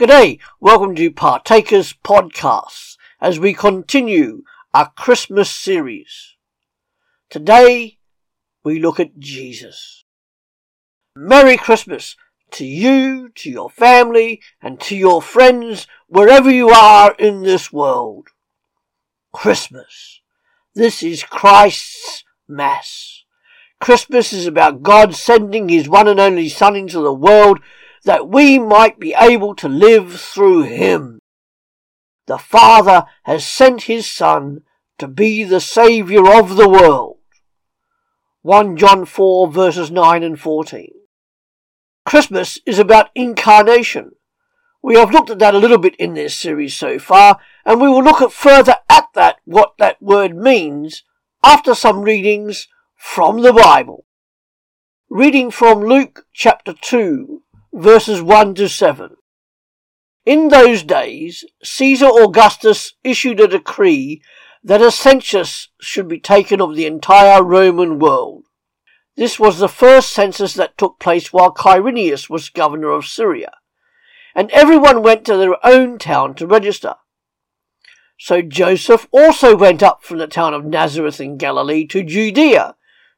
G'day, welcome to Partakers Podcasts as we continue our Christmas series. Today we look at Jesus. Merry Christmas to you, to your family, and to your friends wherever you are in this world. Christmas. This is Christ's Mass. Christmas is about God sending His one and only Son into the world that we might be able to live through him. The Father has sent his Son to be the Saviour of the world. 1 John 4 verses 9 and 14. Christmas is about incarnation. We have looked at that a little bit in this series so far, and we will look at further at that, what that word means, after some readings from the Bible. Reading from Luke chapter 2, verses 1 to 7. In those days, Caesar Augustus issued a decree that a census should be taken of the entire Roman world. This was the first census that took place while Quirinius was governor of Syria, and everyone went to their own town to register. So Joseph also went up from the town of Nazareth in Galilee to Judea,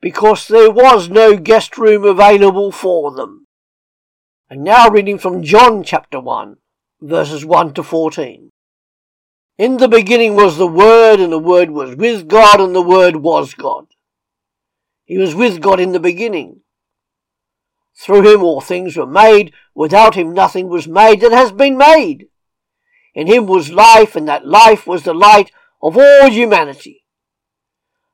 because there was no guest room available for them. And now reading from John chapter 1, verses 1 to 14. In the beginning was the Word, and the Word was with God, and the Word was God. He was with God in the beginning. Through him all things were made. Without him nothing was made that has been made. In him was life, and that life was the light of all humanity.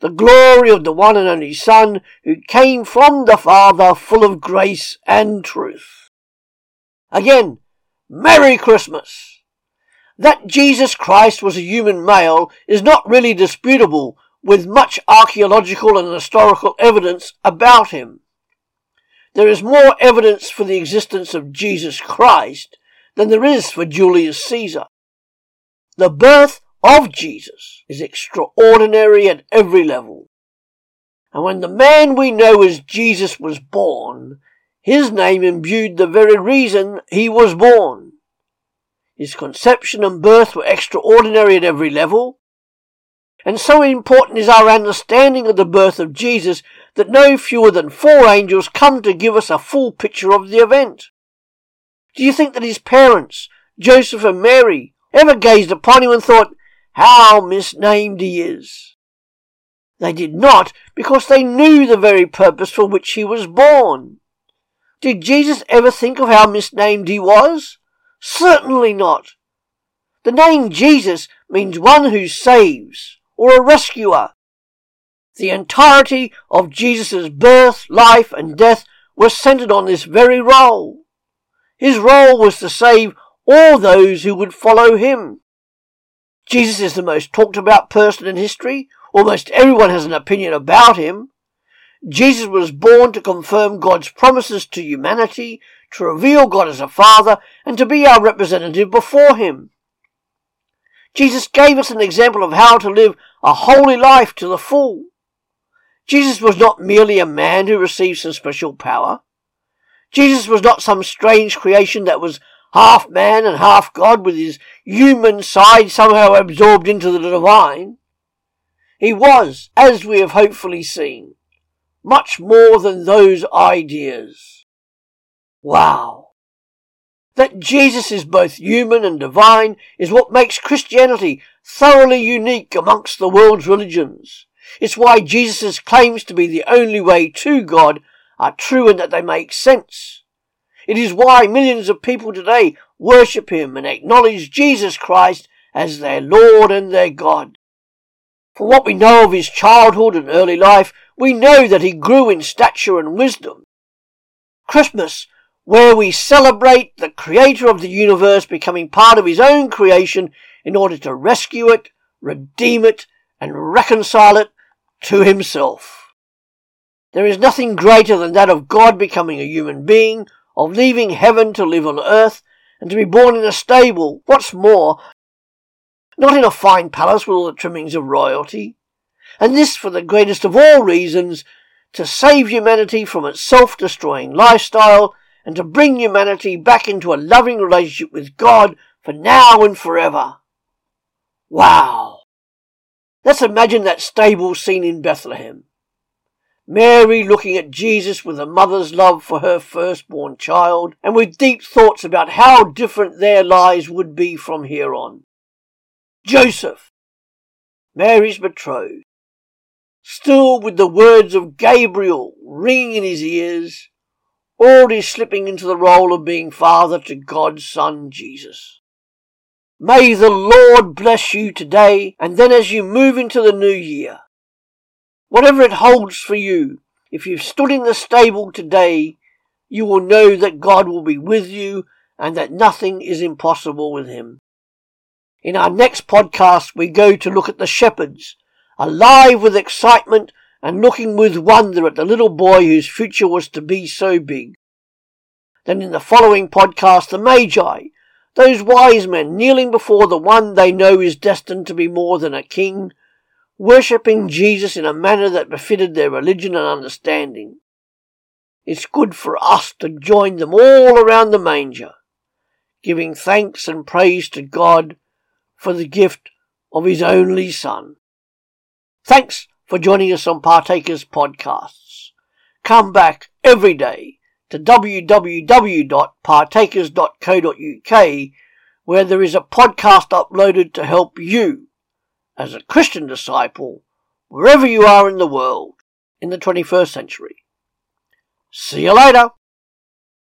the glory of the one and only Son who came from the Father full of grace and truth. Again, Merry Christmas! That Jesus Christ was a human male is not really disputable with much archaeological and historical evidence about him. There is more evidence for the existence of Jesus Christ than there is for Julius Caesar. The birth of Jesus is extraordinary at every level. And when the man we know as Jesus was born, his name imbued the very reason he was born. His conception and birth were extraordinary at every level. And so important is our understanding of the birth of Jesus that no fewer than four angels come to give us a full picture of the event. Do you think that his parents, Joseph and Mary, ever gazed upon him and thought, how misnamed he is. They did not, because they knew the very purpose for which he was born. Did Jesus ever think of how misnamed he was? Certainly not. The name Jesus means one who saves, or a rescuer. The entirety of Jesus' birth, life, and death was centered on this very role. His role was to save all those who would follow him. Jesus is the most talked about person in history. Almost everyone has an opinion about him. Jesus was born to confirm God's promises to humanity, to reveal God as a father, and to be our representative before him. Jesus gave us an example of how to live a holy life to the full. Jesus was not merely a man who received some special power. Jesus was not some strange creation that was half man and half God with his human side somehow absorbed into the divine. He was, as we have hopefully seen, much more than those ideas. Wow. That Jesus is both human and divine is what makes Christianity thoroughly unique amongst the world's religions. It's why Jesus' claims to be the only way to God are true and that they make sense. It is why millions of people today worship Him and acknowledge Jesus Christ as their Lord and their God. From what we know of His childhood and early life, we know that He grew in stature and wisdom. Christmas, where we celebrate the Creator of the universe becoming part of His own creation in order to rescue it, redeem it, and reconcile it to himself. There is nothing greater than that of God becoming a human being, of leaving heaven to live on earth, and to be born in a stable, what's more, not in a fine palace with all the trimmings of royalty. And this for the greatest of all reasons, to save humanity from its self-destroying lifestyle and to bring humanity back into a loving relationship with God for now and forever. Wow! Let's imagine that stable scene in Bethlehem. Mary looking at Jesus with a mother's love for her firstborn child and with deep thoughts about how different their lives would be from here on. Joseph, Mary's betrothed, still with the words of Gabriel ringing in his ears, already slipping into the role of being father to God's son Jesus. May the Lord bless you today and then as you move into the new year. Whatever it holds for you, if you've stood in the stable today, you will know that God will be with you and that nothing is impossible with him. In our next podcast, we go to look at the shepherds, alive with excitement and looking with wonder at the little boy whose future was to be so big. Then in the following podcast, the Magi, those wise men kneeling before the one they know is destined to be more than a king, worshipping Jesus in a manner that befitted their religion and understanding. It's good for us to join them all around the manger, giving thanks and praise to God for the gift of His only Son. Thanks for joining us on Partakers Podcasts. Come back every day to www.partakers.co.uk where there is a podcast uploaded to help you as a Christian disciple wherever you are in the world in the 21st century. See you later.